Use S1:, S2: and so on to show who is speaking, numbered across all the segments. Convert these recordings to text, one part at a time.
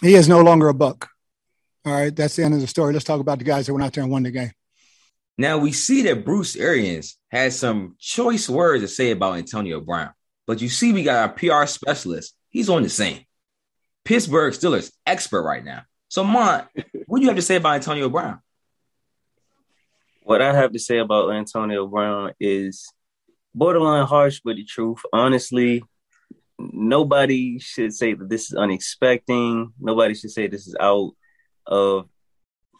S1: He is no longer a buck. All right, that's the end of the story. Let's talk about the guys that went out there and won the game.
S2: Now we see that Bruce Arians has some choice words to say about Antonio Brown, but you see, we got our PR specialist. He's on the scene. Pittsburgh Steelers expert right now. So, Mont, what do you have to say about Antonio Brown?
S3: What I have to say about Antonio Brown is borderline harsh, but the truth. Honestly, nobody should say that this is unexpected. Nobody should say this is out of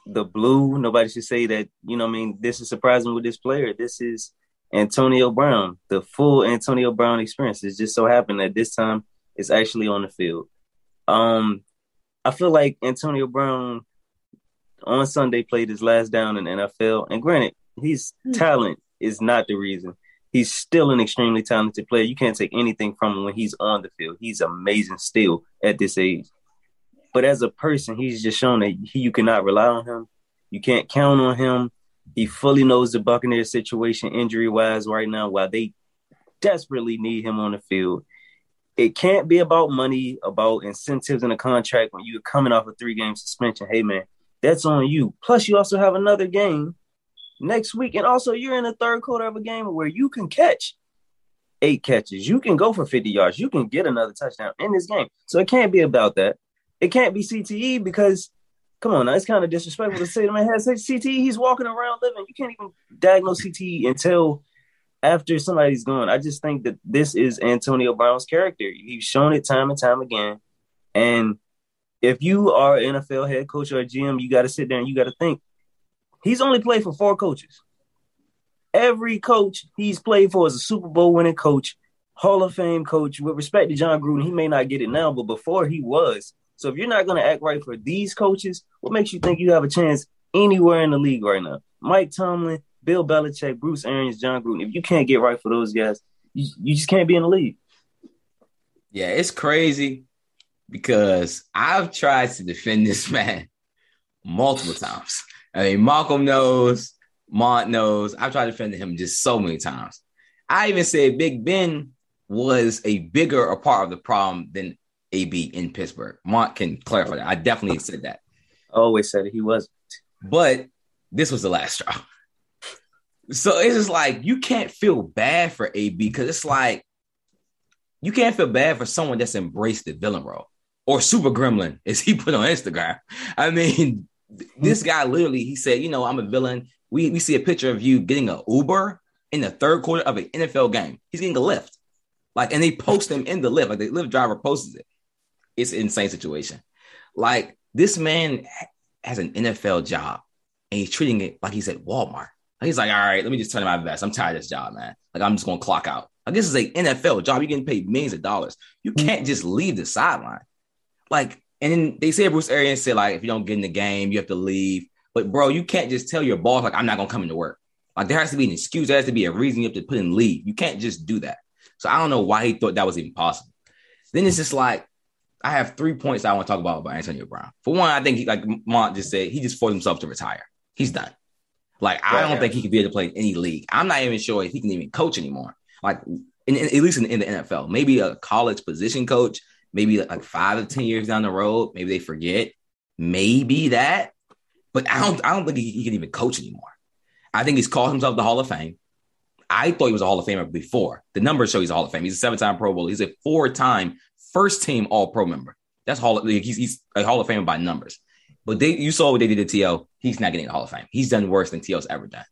S3: the blue. Nobody should say that, you know I mean, this is surprising with this player. This is Antonio Brown, the full Antonio Brown experience. It just so happened that this time it's actually on the field. Um, I feel like Antonio Brown on Sunday played his last down in NFL. And granted, his hmm. talent is not the reason. He's still an extremely talented player. You can't take anything from him when he's on the field. He's amazing still at this age. But as a person, he's just shown that he, you cannot rely on him. You can't count on him. He fully knows the Buccaneers situation injury wise right now while they desperately need him on the field. It can't be about money, about incentives in a contract when you're coming off a three game suspension. Hey, man, that's on you. Plus, you also have another game next week. And also, you're in the third quarter of a game where you can catch eight catches. You can go for 50 yards. You can get another touchdown in this game. So it can't be about that. It can't be CTE because, come on, now, it's kind of disrespectful to say the man has CTE. He's walking around living. You can't even diagnose CTE until after somebody's gone. I just think that this is Antonio Brown's character. He's shown it time and time again. And if you are an NFL head coach or a GM, you got to sit there and you got to think. He's only played for four coaches. Every coach he's played for is a Super Bowl winning coach, Hall of Fame coach. With respect to Jon Gruden, he may not get it now, but before he was. So if you're not going to act right for these coaches, what makes you think you have a chance anywhere in the league right now? Mike Tomlin, Bill Belichick, Bruce Arians, Jon Gruden. If you can't get right for those guys, you, you just can't be in the league.
S2: Yeah, it's crazy because I've tried to defend this man multiple times. I mean, Malcolm knows, Mont knows. I've tried to defend him just so many times. I even said Big Ben was a bigger a part of the problem than AB in Pittsburgh. Mont can clarify that. I definitely said that.
S3: I always said. He was.
S2: But this was the last straw. So it's just like you can't feel bad for AB because it's like you can't feel bad for someone that's embraced the villain role or super gremlin as he put on Instagram. I mean, this guy literally he said, you know, I'm a villain. We we see a picture of you getting an Uber in the third quarter of an NFL game. He's getting a lift. Like, and they post him in the lift. Like the Lyft driver posts it. It's an insane situation. Like this man has an NFL job and he's treating it like he's at Walmart. He's like, all right, let me just turn my vest. I'm tired of this job, man. Like I'm just gonna clock out. Like this is an NFL job. You're getting paid millions of dollars. You mm-hmm. can't just leave the sideline. Like, and then they say Bruce Arians said, like, if you don't get in the game, you have to leave. But bro, you can't just tell your boss, like, I'm not gonna come into work. Like there has to be an excuse, there has to be a reason you have to put in leave. You can't just do that. So I don't know why he thought that was even possible. Then it's just like I have three points I want to talk about about Antonio Brown. For one, I think he, like Mont just said, he just forced himself to retire. He's done. Like I don't think he could be able to play in any league. I'm not even sure if he can even coach anymore. Like in, in, at least in, in, the NFL, maybe a college position coach, maybe like five to ten years down the road, maybe they forget, maybe that. But I don't, I don't think he, he can even coach anymore. I think he's called himself the Hall of Fame. I thought he was a Hall of Famer before. The numbers show he's a Hall of Fame. He's a seven-time Pro Bowl. He's a four-time first team All Pro member. That's Hall. He's, he's a Hall of Fame by numbers. But they, you saw what they did to T.O. He's not getting the Hall of Fame. He's done worse than T.O.'s ever done.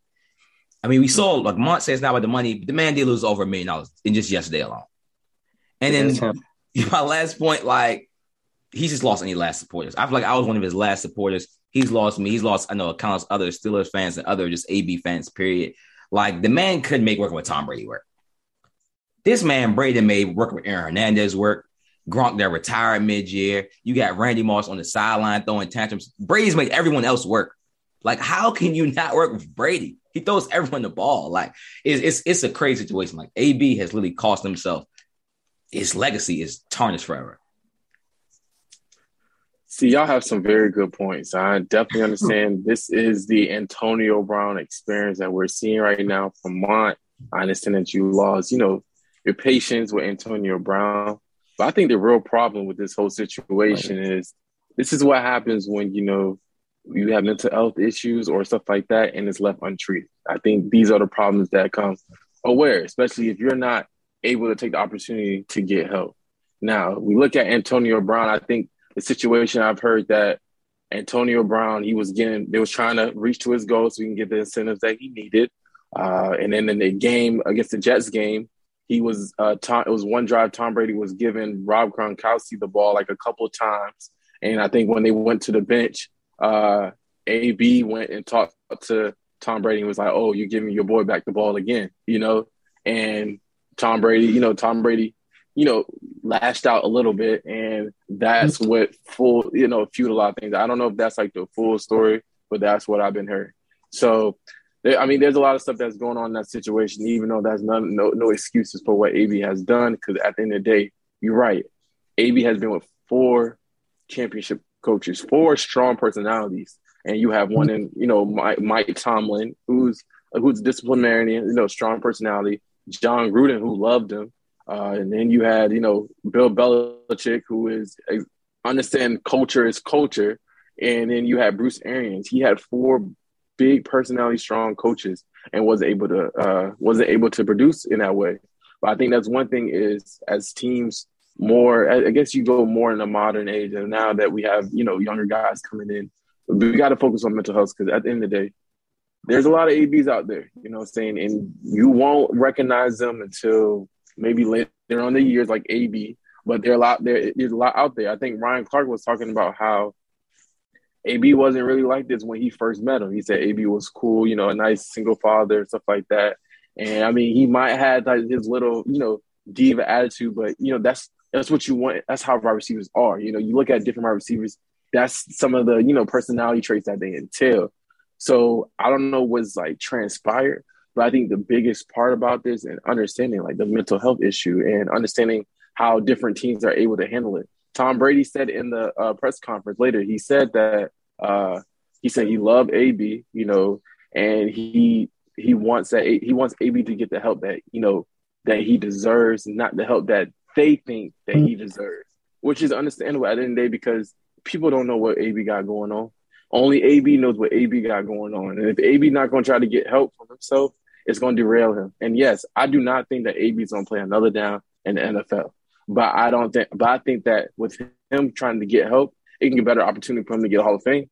S2: I mean, we saw like Mont says now about the money, but the man did lose over a million dollars in just yesterday alone. And then my last point, like he's just lost any last supporters. I feel like I was one of his last supporters. He's lost me. He's lost, I know, countless other Steelers fans and other just AB fans, period. Like the man couldn't make working with Tom Brady work. This man, Brady, made working with Aaron Hernandez work. Gronk that retired mid-year. You got Randy Moss on the sideline throwing tantrums. Brady's made everyone else work. Like, how can you not work with Brady? He throws everyone the ball. Like, it's it's, it's a crazy situation. Like, AB has literally cost himself. His legacy is tarnished forever.
S4: See, y'all have some very good points. I definitely understand this is the Antonio Brown experience that we're seeing right now from Mont. I understand that you lost, you know, your patience with Antonio Brown. But I think the real problem with this whole situation right. is this is what happens when you know you have mental health issues or stuff like that, and it's left untreated. I think these are the problems that come aware, especially if you're not able to take the opportunity to get help. Now we look at Antonio Brown. I think the situation I've heard that Antonio Brown he was getting they was trying to reach to his goal so he can get the incentives that he needed. Uh, and then in the game against the Jets game, he was uh, Tom, it was one drive. Tom Brady was giving Rob Gronkowski the ball like a couple of times, and I think when they went to the bench, uh, AB went and talked to Tom Brady and was like, "Oh, you're giving your boy back the ball again," you know. And Tom Brady, you know, Tom Brady, you know, lashed out a little bit, and that's mm-hmm. what full, you know, fueled a lot of things. I don't know if that's like the full story, but that's what I've been hearing. So I mean, there's a lot of stuff that's going on in that situation, even though that's none, no, no excuses for what AB has done. Because at the end of the day, you're right. AB has been with four championship coaches, four strong personalities, and you have one mm-hmm. in, you know, Mike, Mike Tomlin, who's who's disciplinarian, you know, strong personality. Jon Gruden, who loved him, uh, and then you had, you know, Bill Belichick, who is understand culture is culture, and then you had Bruce Arians. He had four big personality strong coaches and was able to uh, wasn't able to produce in that way. But I think that's one thing is as teams more I guess you go more in a modern age and now that we have, you know, younger guys coming in, we got to focus on mental health because at the end of the day, there's a lot of ABs out there, you know, what I'm saying, and you won't recognize them until maybe later on the years, like AB. But there are a lot there. There's a lot out there. I think Ryan Clark was talking about how AB wasn't really like this when he first met him. He said AB was cool, you know, a nice single father, stuff like that. And I mean, he might have like his little, you know, diva attitude, but you know, that's that's what you want. That's how wide receivers are. You know, you look at different wide receivers. That's some of the you know personality traits that they entail. So I don't know what's like transpired, but I think the biggest part about this and understanding like the mental health issue and understanding how different teams are able to handle it. Tom Brady said in the uh, press conference later, he said that uh, he said he loved AB, you know, and he he wants that he wants AB to get the help that you know that he deserves, not the help that they think that he deserves, which is understandable at the end of the day because people don't know what AB got going on. Only AB knows what AB got going on, and if AB not going to try to get help from himself, it's going to derail him. And yes, I do not think that AB is going to play another down in the NFL. But I don't think. But I think that with him trying to get help, it can get better opportunity for him to get a Hall of Fame.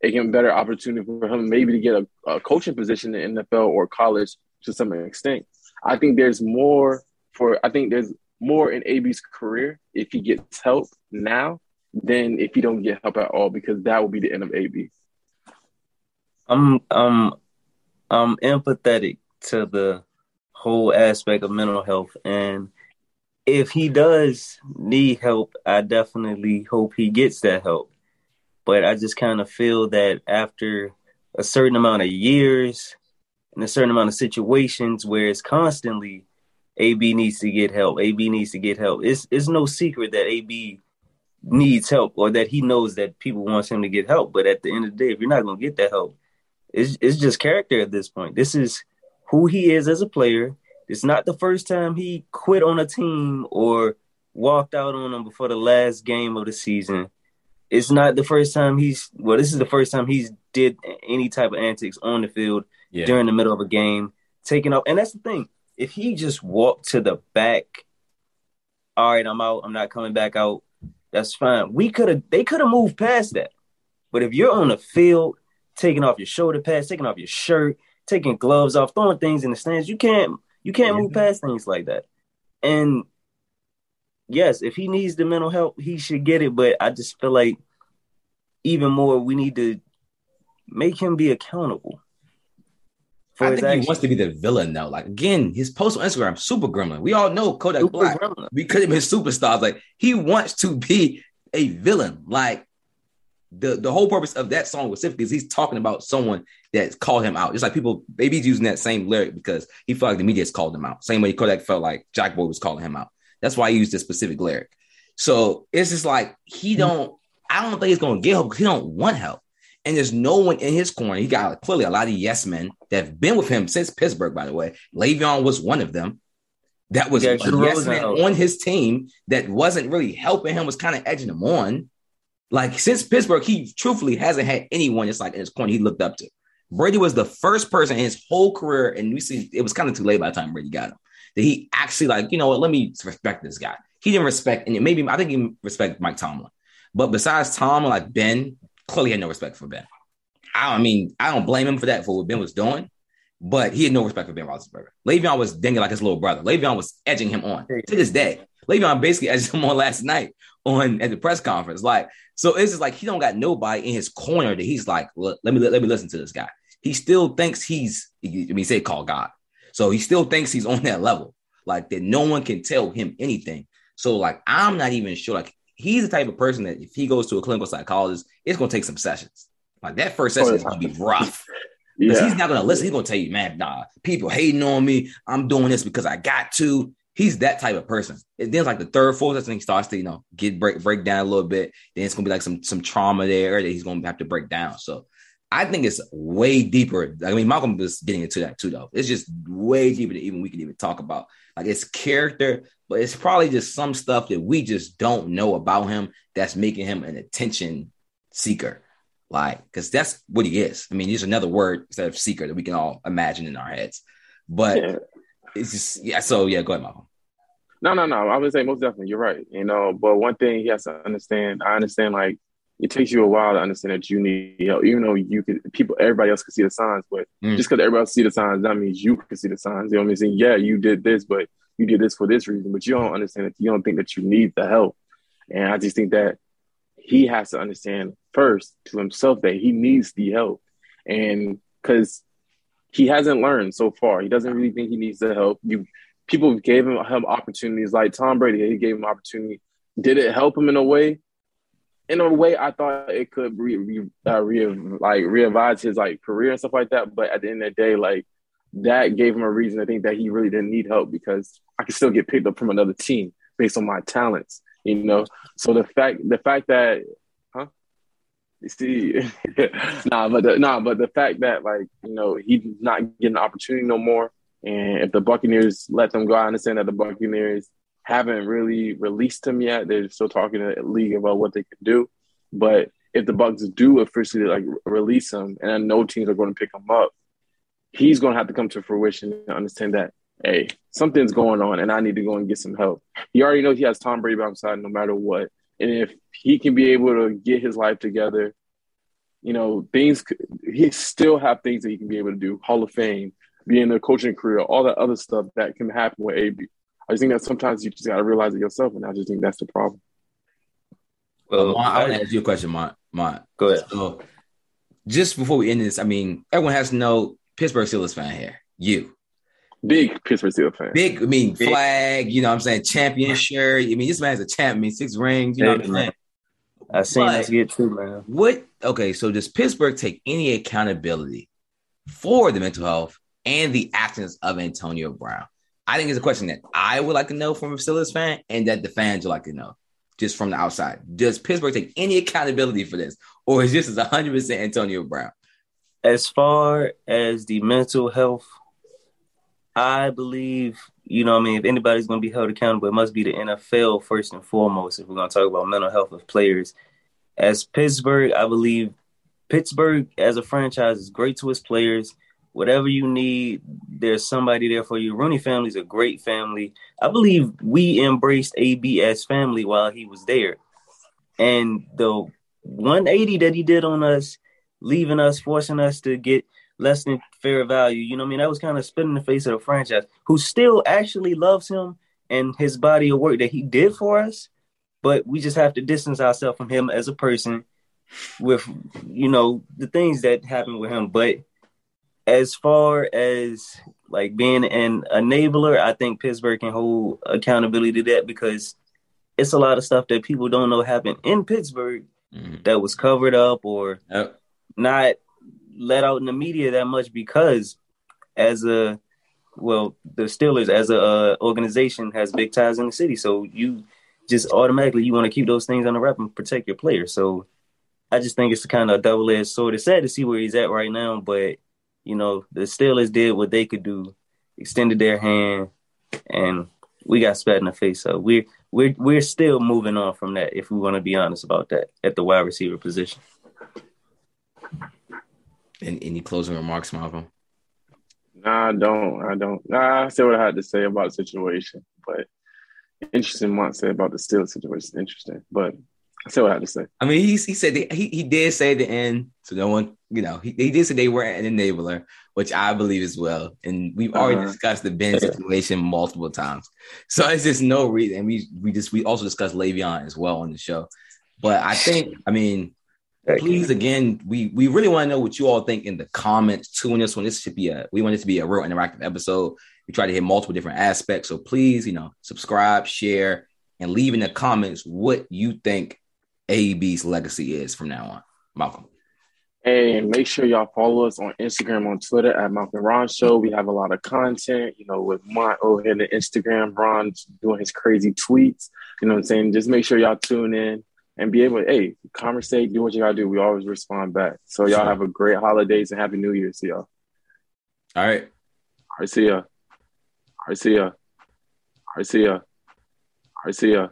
S4: It can be better opportunity for him maybe to get a, a coaching position in the NFL or college to some extent. I think there's more for. I think there's more in AB's career if he gets help now than if he don't get help at all because that will be the end of AB.
S3: I'm um I'm empathetic to the whole aspect of mental health and if he does need help, I definitely hope he gets that help. But I just kind of feel that after a certain amount of years and a certain amount of situations where it's constantly AB needs to get help, AB needs to get help. It's it's no secret that AB needs help or that he knows that people wants him to get help. But at the end of the day, if you're not gonna get that help, it's it's just character at this point. This is who he is as a player. It's not the first time he quit on a team or walked out on them before the last game of the season. It's not the first time he's well, this is the first time he's did any type of antics on the field yeah. during the middle of a game, taking off. And that's the thing. If he just walked to the back, all right, I'm out, I'm not coming back out, that's fine. We could have they could have moved past that. But if you're on the field, taking off your shoulder pads, taking off your shirt, taking gloves off, throwing things in the stands, you can't you can't move mm-hmm. past things like that. And yes, if he needs the mental help, he should get it. But I just feel like even more, we need to make him be accountable.
S2: I think he wants to be the villain now. Like again, his post on Instagram, super gremlin. We all know Kodak super Black gremlin. because of his superstars. Like he wants to be a villain. Like the the whole purpose of that song was specifically is he's talking about someone that called him out. It's like people, baby's using that same lyric because he felt like the media's called him out. Same way Kodak felt like Jackboy was calling him out. That's why he used this specific lyric. So it's just like he mm-hmm. don't. I don't think he's gonna get help because he don't want help. And there's no one in his corner. He got clearly a lot of yes men that have been with him since Pittsburgh, by the way. Le'Veon was one of them. That was yes man on his team that wasn't really helping him, was kind of edging him on. Like since Pittsburgh, he truthfully hasn't had anyone just like in his corner he looked up to. Brady was the first person in his whole career, and we see it was kind of too late by the time Brady got him. That he actually like, you know what, let me respect this guy. He didn't respect, and maybe I think he respect Mike Tomlin. But besides Tomlin, like Ben, clearly had no respect for Ben. I, mean, I don't blame him for that for what Ben was doing, but he had no respect for Ben Roethlisberger. Le'Veon was dinging like his little brother. Le'Veon was edging him on to this day. Le'Veon basically edged him on last night on at the press conference. Like, so it's just like he don't got nobody in his corner that he's like, let me let, let me listen to this guy. He still thinks he's, I mean, say call God. So he still thinks he's on that level, like that no one can tell him anything. So like I'm not even sure. Like he's the type of person that if he goes to a clinical psychologist, it's gonna take some sessions. Like that first oh, session is gonna be rough. Because yeah. he's not gonna listen. He's gonna tell you, man, nah, people hating on me. I'm doing this because I got to. He's that type of person. And then like the third, fourth, I think he starts to, you know, get break break down a little bit. Then it's gonna be like some some trauma there that he's gonna have to break down. So I think it's way deeper. I mean, Malcolm was getting into that too, though. It's just way deeper than even we can even talk about. Like it's character, but it's probably just some stuff that we just don't know about him that's making him an attention seeker. Like, because that's what he is. I mean, there's another word instead of seeker that we can all imagine in our heads. But yeah. it's just yeah. So yeah, go ahead, Malcolm.
S4: No, no, no. I would say most definitely you're right. You know, but one thing he has to understand, I understand like it takes you a while to understand that you need help, even though you could people everybody else can see the signs, but mm. just because everybody else see the signs, that means you can see the signs. You know what I'm saying? Yeah, you did this, but you did this for this reason, but you don't understand that you don't think that you need the help. And I just think that he has to understand first to himself that he needs the help. And because he hasn't learned so far, he doesn't really think he needs the help. You people gave him, him opportunities like Tom Brady, he gave him opportunity. Did it help him in a way? in a way, I thought it could re, re, uh, re like revive his like career and stuff like that. But at the end of the day, like that gave him a reason to think that he really didn't need help because I could still get picked up from another team based on my talents, you know. So the fact the fact that? See, nah, but the, nah, but the fact that like you know he's not getting opportunity no more, and if the Buccaneers let them go, I understand that the Buccaneers haven't really released him yet. They're still talking to the league about what they can do. But if the Bucks do officially like release him, and I know teams are going to pick him up, he's going to have to come to fruition and understand that hey, something's going on, and I need to go and get some help. He already knows he has Tom Brady by his side no matter what, and if he can be able to get his life together, you know, things he still have things that he can be able to do. Hall of Fame, being a coaching career, all that other stuff that can happen with AB. I think that sometimes you just got to realize it yourself, and I just think that's the problem.
S2: Well, I want to ask you a question, Mont. Mont.
S3: Go ahead.
S2: So, just before we end this, I mean, everyone has to know Pittsburgh Steelers fan here. You.
S4: Big Pittsburgh Steelers fan.
S2: Big, I mean, Big. flag, you know what I'm saying? Champion shirt. I mean, this man's a champ. I mean, six rings, you know what I'm saying?
S3: I seen this get too, man.
S2: What okay, so does Pittsburgh take any accountability for the mental health and the actions of Antonio Brown? I think it's a question that I would like to know from a Steelers fan, and that the fans would like to know just from the outside. Does Pittsburgh take any accountability for this, or is this is 100 percent Antonio Brown?
S3: As far as the mental health, I believe you know. I mean, if anybody's going to be held accountable, it must be the NFL first and foremost. If we're going to talk about mental health of players, as Pittsburgh, I believe Pittsburgh as a franchise is great to its players whatever you need, there's somebody there for you. Rooney family is a great family. I believe we embraced AB as family while he was there. And the 180 that he did on us, leaving us, forcing us to get less than fair value, you know I mean? That was kind of spitting in the face of the franchise, who still actually loves him and his body of work that he did for us. But we just have to distance ourselves from him as a person with, you know, the things that happened with him. But as far as like being an enabler, I think Pittsburgh can hold accountability to that because it's a lot of stuff that people don't know happened in Pittsburgh mm-hmm. that was covered up or yep. not let out in the media that much because as a well the Steelers as a uh, organization has big ties in the city so you just automatically you want to keep those things on the wrap and protect your player. so I just think it's kind of a double-edged sword. It's sad to see where he's at right now, but you know, the Steelers did what they could do, extended their hand, and we got spat in the face. So we're we're we're still moving on from that. If we want to be honest about that, at the wide receiver position.
S2: And any closing remarks, Malcolm?
S4: Nah, I don't. I don't. Nah, I say what I had to say about the situation, but interesting. What say about the Steelers situation. Interesting, but I say what I had to say.
S2: I mean, he, he said he he did say the end, so no one, you know, he, he did say they were an enabler, which I believe as well. And we've already uh-huh. discussed the Ben situation multiple times, so it's just no reason. And we we just we also discussed Le'Veon as well on the show. But I think, I mean, please again, we we really want to know what you all think in the comments too. In this one, this should be a we want it to be a real interactive episode. We try to hit multiple different aspects, so please, you know, subscribe, share, and leave in the comments what you think AB's legacy is from now on. Malcolm.
S4: Hey, and make sure y'all follow us on Instagram, on Twitter at Malcolm Ron Show. We have a lot of content, you know, with my over here the Instagram, Ron doing his crazy tweets. You know what I'm saying? Just make sure y'all tune in and be able to, hey, conversate, do what you gotta do. We always respond back. So y'all have a great holidays and happy new year. See y'all.
S2: All right.
S4: All right, see ya. All right, see ya. All right, see ya. All right, see ya.